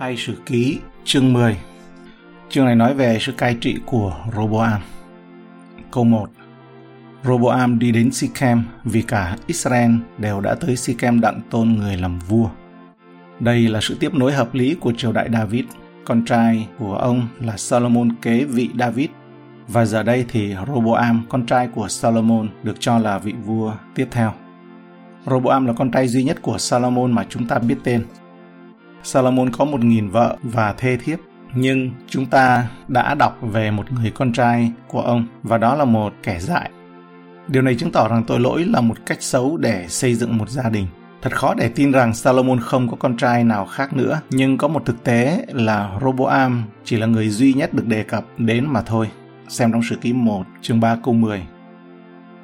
Hai Sử Ký chương 10 Chương này nói về sự cai trị của Roboam. Câu 1 Roboam đi đến Sikhem vì cả Israel đều đã tới Sikhem đặng tôn người làm vua. Đây là sự tiếp nối hợp lý của triều đại David. Con trai của ông là Solomon kế vị David và giờ đây thì Roboam, con trai của Solomon, được cho là vị vua tiếp theo. Roboam là con trai duy nhất của Solomon mà chúng ta biết tên salomon có một nghìn vợ và thê thiếp, nhưng chúng ta đã đọc về một người con trai của ông và đó là một kẻ dại. Điều này chứng tỏ rằng tội lỗi là một cách xấu để xây dựng một gia đình. Thật khó để tin rằng salomon không có con trai nào khác nữa, nhưng có một thực tế là Roboam chỉ là người duy nhất được đề cập đến mà thôi. Xem trong sử ký 1, chương 3 câu 10.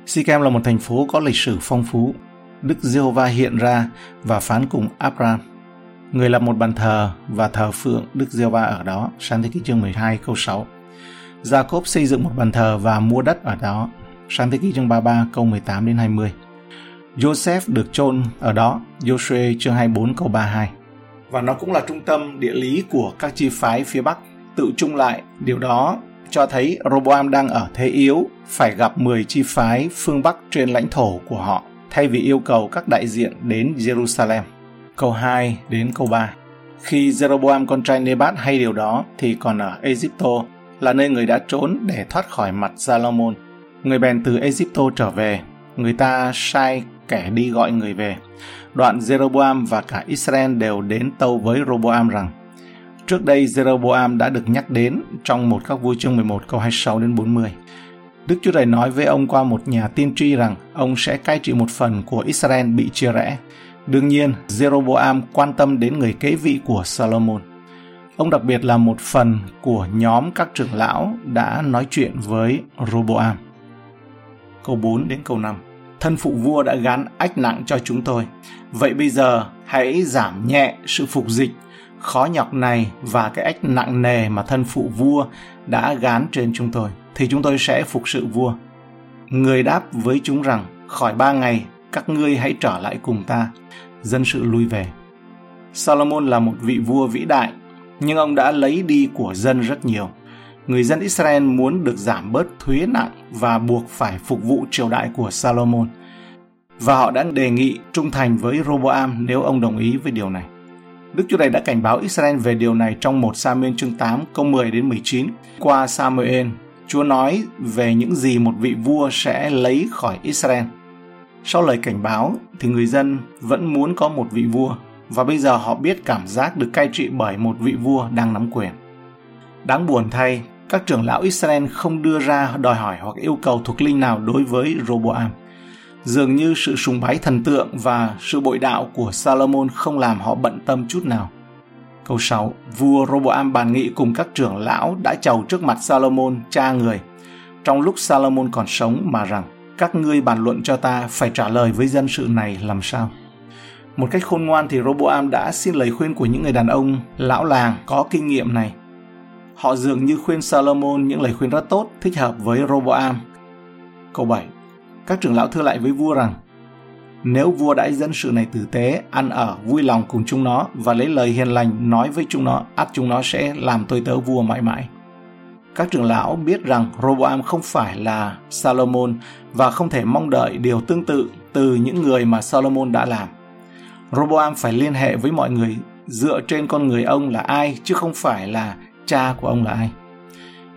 Sikem là một thành phố có lịch sử phong phú. Đức Giê-hô-va hiện ra và phán cùng Abraham. Người lập một bàn thờ và thờ phượng Đức giê va ở đó. Sáng thế ký chương 12 câu 6. Jacob xây dựng một bàn thờ và mua đất ở đó. Sáng thế ký chương 33 câu 18 đến 20. Joseph được chôn ở đó. Joshua chương 24 câu 32. Và nó cũng là trung tâm địa lý của các chi phái phía Bắc. Tự chung lại, điều đó cho thấy Roboam đang ở thế yếu, phải gặp 10 chi phái phương Bắc trên lãnh thổ của họ, thay vì yêu cầu các đại diện đến Jerusalem. Câu 2 đến câu 3 Khi Jeroboam con trai Nebat hay điều đó thì còn ở Egypto là nơi người đã trốn để thoát khỏi mặt Salomon. Người bèn từ Egypto trở về, người ta sai kẻ đi gọi người về. Đoạn Jeroboam và cả Israel đều đến tâu với Roboam rằng Trước đây Jeroboam đã được nhắc đến trong một các vua chương 11 câu 26 đến 40. Đức Chúa Trời nói với ông qua một nhà tiên tri rằng ông sẽ cai trị một phần của Israel bị chia rẽ. Đương nhiên, Jeroboam quan tâm đến người kế vị của Solomon. Ông đặc biệt là một phần của nhóm các trưởng lão đã nói chuyện với Roboam. Câu 4 đến câu 5 Thân phụ vua đã gán ách nặng cho chúng tôi. Vậy bây giờ hãy giảm nhẹ sự phục dịch khó nhọc này và cái ách nặng nề mà thân phụ vua đã gán trên chúng tôi, thì chúng tôi sẽ phục sự vua. Người đáp với chúng rằng, khỏi ba ngày, các ngươi hãy trở lại cùng ta. Dân sự lui về. Salomon là một vị vua vĩ đại, nhưng ông đã lấy đi của dân rất nhiều. Người dân Israel muốn được giảm bớt thuế nặng và buộc phải phục vụ triều đại của Salomon, Và họ đã đề nghị trung thành với Roboam nếu ông đồng ý với điều này. Đức Chúa Trời đã cảnh báo Israel về điều này trong một Samuel chương 8 câu 10 đến 19. Qua Samuel, Chúa nói về những gì một vị vua sẽ lấy khỏi Israel. Sau lời cảnh báo thì người dân vẫn muốn có một vị vua và bây giờ họ biết cảm giác được cai trị bởi một vị vua đang nắm quyền. Đáng buồn thay, các trưởng lão Israel không đưa ra đòi hỏi hoặc yêu cầu thuộc linh nào đối với Roboam dường như sự sùng bái thần tượng và sự bội đạo của Salomon không làm họ bận tâm chút nào. Câu 6. Vua Roboam bàn nghị cùng các trưởng lão đã chầu trước mặt Salomon, cha người, trong lúc Salomon còn sống mà rằng các ngươi bàn luận cho ta phải trả lời với dân sự này làm sao. Một cách khôn ngoan thì Roboam đã xin lời khuyên của những người đàn ông lão làng có kinh nghiệm này. Họ dường như khuyên Salomon những lời khuyên rất tốt, thích hợp với Roboam. Câu 7 các trưởng lão thưa lại với vua rằng nếu vua đãi dân sự này tử tế, ăn ở, vui lòng cùng chúng nó và lấy lời hiền lành nói với chúng nó, ắt chúng nó sẽ làm tôi tớ vua mãi mãi. Các trưởng lão biết rằng Roboam không phải là Salomon và không thể mong đợi điều tương tự từ những người mà Salomon đã làm. Roboam phải liên hệ với mọi người dựa trên con người ông là ai, chứ không phải là cha của ông là ai.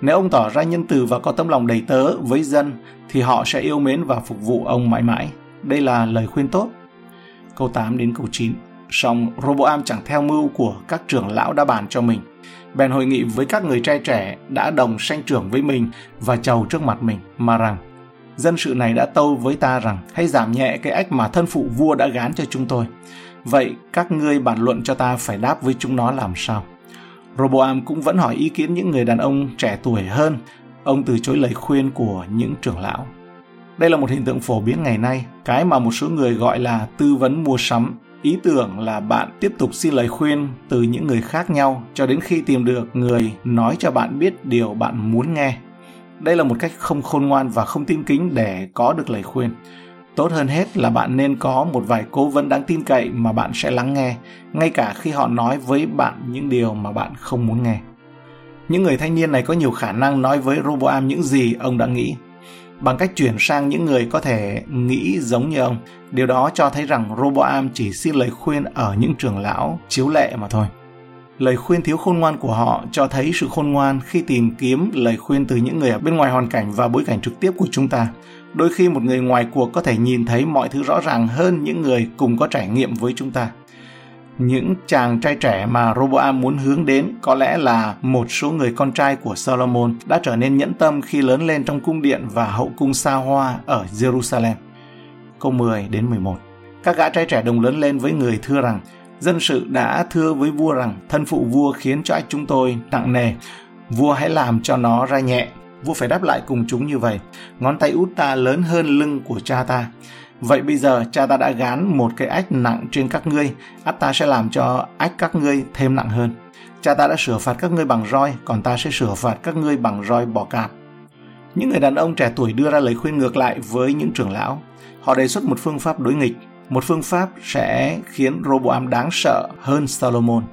Nếu ông tỏ ra nhân từ và có tấm lòng đầy tớ với dân, thì họ sẽ yêu mến và phục vụ ông mãi mãi. Đây là lời khuyên tốt. Câu 8 đến câu 9. Song Roboam chẳng theo mưu của các trưởng lão đã bàn cho mình. Bèn hội nghị với các người trai trẻ đã đồng sanh trưởng với mình và chầu trước mặt mình mà rằng dân sự này đã tâu với ta rằng hãy giảm nhẹ cái ách mà thân phụ vua đã gán cho chúng tôi. Vậy các ngươi bàn luận cho ta phải đáp với chúng nó làm sao? Roboam cũng vẫn hỏi ý kiến những người đàn ông trẻ tuổi hơn. Ông từ chối lời khuyên của những trưởng lão. Đây là một hiện tượng phổ biến ngày nay, cái mà một số người gọi là tư vấn mua sắm. Ý tưởng là bạn tiếp tục xin lời khuyên từ những người khác nhau cho đến khi tìm được người nói cho bạn biết điều bạn muốn nghe. Đây là một cách không khôn ngoan và không tin kính để có được lời khuyên. tốt hơn hết là bạn nên có một vài cố vấn đáng tin cậy mà bạn sẽ lắng nghe, ngay cả khi họ nói với bạn những điều mà bạn không muốn nghe. Những người thanh niên này có nhiều khả năng nói với Roboam những gì ông đã nghĩ. Bằng cách chuyển sang những người có thể nghĩ giống như ông, điều đó cho thấy rằng Roboam chỉ xin lời khuyên ở những trưởng lão chiếu lệ mà thôi. Lời khuyên thiếu khôn ngoan của họ cho thấy sự khôn ngoan khi tìm kiếm lời khuyên từ những người ở bên ngoài hoàn cảnh và bối cảnh trực tiếp của chúng ta. Đôi khi một người ngoài cuộc có thể nhìn thấy mọi thứ rõ ràng hơn những người cùng có trải nghiệm với chúng ta. Những chàng trai trẻ mà Roboam muốn hướng đến có lẽ là một số người con trai của Solomon đã trở nên nhẫn tâm khi lớn lên trong cung điện và hậu cung xa hoa ở Jerusalem. Câu 10 đến 11 Các gã trai trẻ đồng lớn lên với người thưa rằng, Dân sự đã thưa với vua rằng, thân phụ vua khiến cho ách chúng tôi nặng nề. Vua hãy làm cho nó ra nhẹ. Vua phải đáp lại cùng chúng như vậy. Ngón tay út ta lớn hơn lưng của cha ta. Vậy bây giờ cha ta đã gán một cái ách nặng trên các ngươi, ắt ta sẽ làm cho ách các ngươi thêm nặng hơn. Cha ta đã sửa phạt các ngươi bằng roi, còn ta sẽ sửa phạt các ngươi bằng roi bò cạp. Những người đàn ông trẻ tuổi đưa ra lời khuyên ngược lại với những trưởng lão. Họ đề xuất một phương pháp đối nghịch một phương pháp sẽ khiến Roboam đáng sợ hơn Solomon.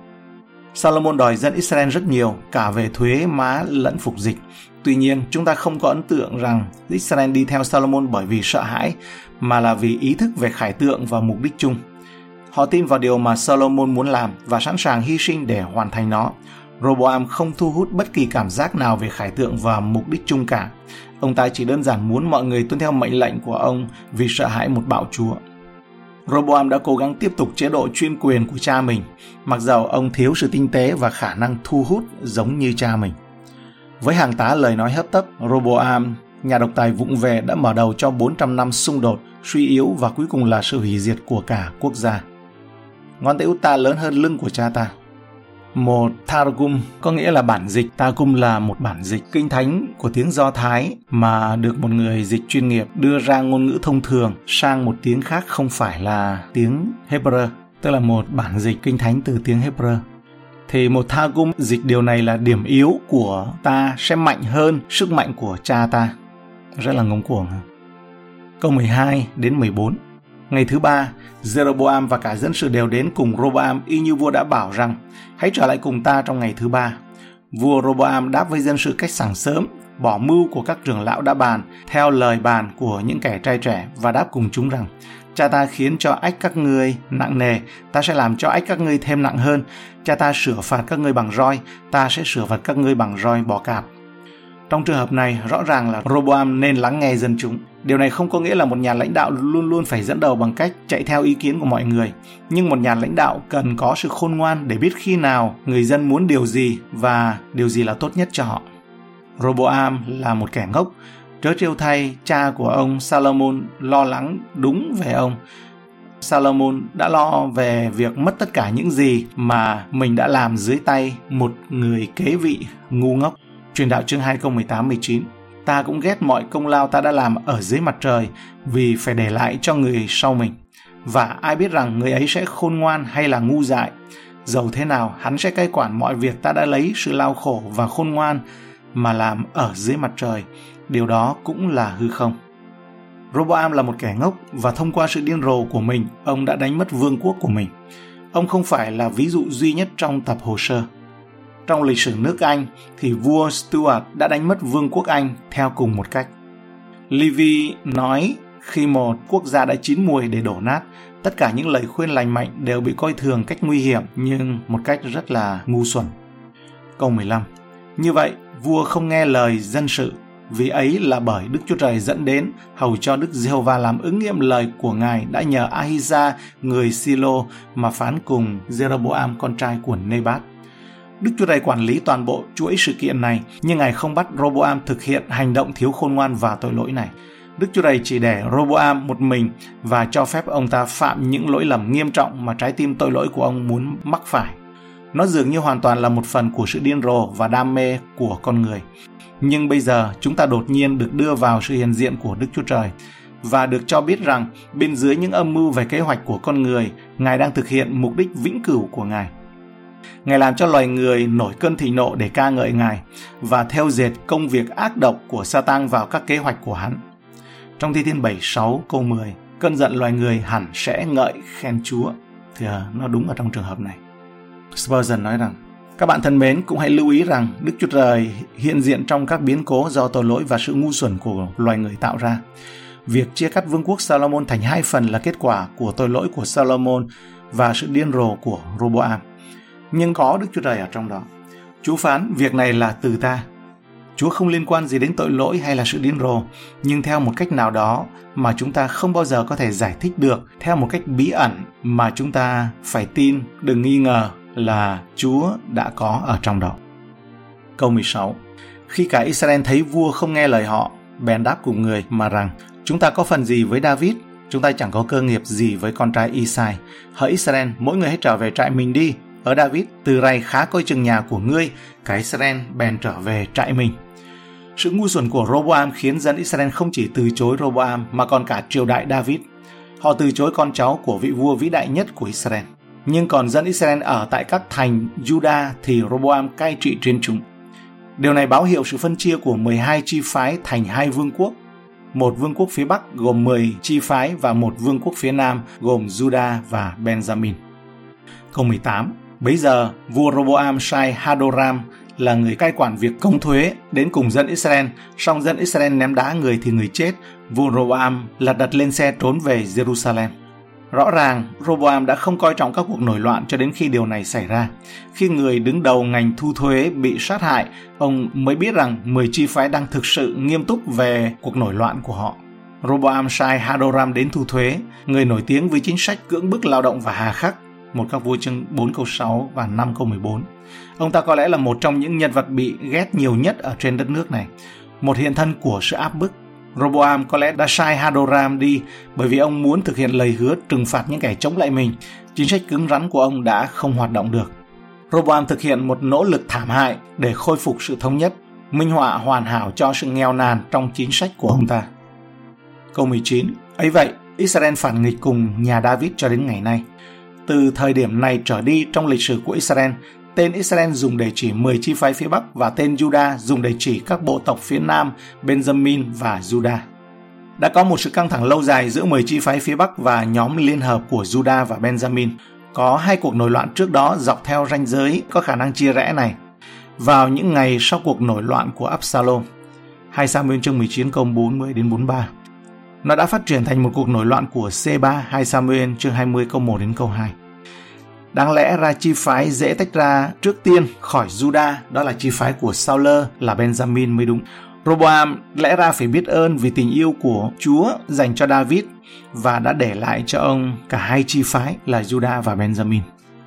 Salomon đòi dân Israel rất nhiều, cả về thuế má lẫn phục dịch. Tuy nhiên, chúng ta không có ấn tượng rằng Israel đi theo Salomon bởi vì sợ hãi, mà là vì ý thức về khải tượng và mục đích chung. Họ tin vào điều mà Solomon muốn làm và sẵn sàng hy sinh để hoàn thành nó. Roboam không thu hút bất kỳ cảm giác nào về khải tượng và mục đích chung cả. Ông ta chỉ đơn giản muốn mọi người tuân theo mệnh lệnh của ông vì sợ hãi một bạo chúa. Roboam đã cố gắng tiếp tục chế độ chuyên quyền của cha mình, mặc dầu ông thiếu sự tinh tế và khả năng thu hút giống như cha mình. Với hàng tá lời nói hấp tấp, Roboam, nhà độc tài vụng về đã mở đầu cho 400 năm xung đột, suy yếu và cuối cùng là sự hủy diệt của cả quốc gia. Ngón tay út ta lớn hơn lưng của cha ta một Targum có nghĩa là bản dịch. Targum là một bản dịch kinh thánh của tiếng Do Thái mà được một người dịch chuyên nghiệp đưa ra ngôn ngữ thông thường sang một tiếng khác không phải là tiếng Hebrew, tức là một bản dịch kinh thánh từ tiếng Hebrew thì một Targum dịch điều này là điểm yếu của ta sẽ mạnh hơn sức mạnh của cha ta. Rất là ngông cuồng. Câu 12 đến 14 Ngày thứ ba, Jeroboam và cả dân sự đều đến cùng Roboam y như vua đã bảo rằng hãy trở lại cùng ta trong ngày thứ ba. Vua Roboam đáp với dân sự cách sáng sớm, bỏ mưu của các trưởng lão đã bàn, theo lời bàn của những kẻ trai trẻ và đáp cùng chúng rằng Cha ta khiến cho ách các ngươi nặng nề, ta sẽ làm cho ách các ngươi thêm nặng hơn. Cha ta sửa phạt các ngươi bằng roi, ta sẽ sửa phạt các ngươi bằng roi bò cạp. Trong trường hợp này, rõ ràng là Roboam nên lắng nghe dân chúng. Điều này không có nghĩa là một nhà lãnh đạo luôn luôn phải dẫn đầu bằng cách chạy theo ý kiến của mọi người, nhưng một nhà lãnh đạo cần có sự khôn ngoan để biết khi nào người dân muốn điều gì và điều gì là tốt nhất cho họ. Roboam là một kẻ ngốc, trớ trêu thay cha của ông Salomon lo lắng đúng về ông. Salomon đã lo về việc mất tất cả những gì mà mình đã làm dưới tay một người kế vị ngu ngốc. Truyền đạo chương 2 câu 18 19 Ta cũng ghét mọi công lao ta đã làm ở dưới mặt trời vì phải để lại cho người sau mình. Và ai biết rằng người ấy sẽ khôn ngoan hay là ngu dại. Dầu thế nào, hắn sẽ cai quản mọi việc ta đã lấy sự lao khổ và khôn ngoan mà làm ở dưới mặt trời. Điều đó cũng là hư không. Roboam là một kẻ ngốc và thông qua sự điên rồ của mình, ông đã đánh mất vương quốc của mình. Ông không phải là ví dụ duy nhất trong tập hồ sơ. Trong lịch sử nước Anh thì vua Stuart đã đánh mất vương quốc Anh theo cùng một cách. Livy nói khi một quốc gia đã chín mùi để đổ nát, tất cả những lời khuyên lành mạnh đều bị coi thường cách nguy hiểm nhưng một cách rất là ngu xuẩn. Câu 15 Như vậy, vua không nghe lời dân sự vì ấy là bởi Đức Chúa Trời dẫn đến hầu cho Đức Giê-hô-va làm ứng nghiệm lời của Ngài đã nhờ Ahiza người Silo mà phán cùng Jeroboam con trai của Nebat. Đức Chúa Trời quản lý toàn bộ chuỗi sự kiện này, nhưng Ngài không bắt Roboam thực hiện hành động thiếu khôn ngoan và tội lỗi này. Đức Chúa Trời chỉ để Roboam một mình và cho phép ông ta phạm những lỗi lầm nghiêm trọng mà trái tim tội lỗi của ông muốn mắc phải. Nó dường như hoàn toàn là một phần của sự điên rồ và đam mê của con người. Nhưng bây giờ chúng ta đột nhiên được đưa vào sự hiện diện của Đức Chúa Trời và được cho biết rằng bên dưới những âm mưu về kế hoạch của con người, Ngài đang thực hiện mục đích vĩnh cửu của Ngài. Ngài làm cho loài người nổi cơn thịnh nộ để ca ngợi Ngài và theo dệt công việc ác độc của Satan vào các kế hoạch của hắn. Trong Thi Thiên 76 câu 10, cơn giận loài người hẳn sẽ ngợi khen Chúa. Thì à, nó đúng ở trong trường hợp này. Spurgeon nói rằng, các bạn thân mến cũng hãy lưu ý rằng Đức Chúa Trời hiện diện trong các biến cố do tội lỗi và sự ngu xuẩn của loài người tạo ra. Việc chia cắt vương quốc Salomon thành hai phần là kết quả của tội lỗi của Salomon và sự điên rồ của Roboam. Nhưng có Đức Chúa Trời ở trong đó. Chúa phán việc này là từ ta. Chúa không liên quan gì đến tội lỗi hay là sự điên rồ, nhưng theo một cách nào đó mà chúng ta không bao giờ có thể giải thích được, theo một cách bí ẩn mà chúng ta phải tin, đừng nghi ngờ là Chúa đã có ở trong đó. Câu 16 Khi cả Israel thấy vua không nghe lời họ, bèn đáp cùng người mà rằng Chúng ta có phần gì với David? Chúng ta chẳng có cơ nghiệp gì với con trai Isai. Hỡi Israel, mỗi người hãy trở về trại mình đi. Ở David, từ ray khá coi chừng nhà của ngươi, cả Israel bèn trở về trại mình. Sự ngu xuẩn của Roboam khiến dân Israel không chỉ từ chối Roboam mà còn cả triều đại David. Họ từ chối con cháu của vị vua vĩ đại nhất của Israel. Nhưng còn dân Israel ở tại các thành Judah thì Roboam cai trị trên chúng. Điều này báo hiệu sự phân chia của 12 chi phái thành hai vương quốc một vương quốc phía Bắc gồm 10 chi phái và một vương quốc phía Nam gồm Judah và Benjamin. Câu 18 Bấy giờ, vua Roboam sai Hadoram là người cai quản việc công thuế đến cùng dân Israel, song dân Israel ném đá người thì người chết, vua Roboam lật đặt lên xe trốn về Jerusalem. Rõ ràng, Roboam đã không coi trọng các cuộc nổi loạn cho đến khi điều này xảy ra. Khi người đứng đầu ngành thu thuế bị sát hại, ông mới biết rằng 10 chi phái đang thực sự nghiêm túc về cuộc nổi loạn của họ. Roboam sai Hadoram đến thu thuế, người nổi tiếng với chính sách cưỡng bức lao động và hà khắc, một các vua chương 4 câu 6 và 5 câu 14. Ông ta có lẽ là một trong những nhân vật bị ghét nhiều nhất ở trên đất nước này, một hiện thân của sự áp bức Roboam có lẽ đã sai Hadoram đi bởi vì ông muốn thực hiện lời hứa trừng phạt những kẻ chống lại mình. Chính sách cứng rắn của ông đã không hoạt động được. Roboam thực hiện một nỗ lực thảm hại để khôi phục sự thống nhất, minh họa hoàn hảo cho sự nghèo nàn trong chính sách của ông ta. Câu 19 ấy vậy, Israel phản nghịch cùng nhà David cho đến ngày nay. Từ thời điểm này trở đi trong lịch sử của Israel, Tên Israel dùng để chỉ 10 chi phái phía Bắc và tên Judah dùng để chỉ các bộ tộc phía Nam, Benjamin và Judah. Đã có một sự căng thẳng lâu dài giữa 10 chi phái phía Bắc và nhóm liên hợp của Judah và Benjamin. Có hai cuộc nổi loạn trước đó dọc theo ranh giới có khả năng chia rẽ này. Vào những ngày sau cuộc nổi loạn của Absalom, 2 Samuel chương 19 câu 40 đến 43. Nó đã phát triển thành một cuộc nổi loạn của C3 2 Samuel chương 20 câu 1 đến câu 2. Đáng lẽ ra chi phái dễ tách ra trước tiên khỏi Juda, đó là chi phái của Saul là Benjamin mới đúng. Roboam lẽ ra phải biết ơn vì tình yêu của Chúa dành cho David và đã để lại cho ông cả hai chi phái là Juda và Benjamin.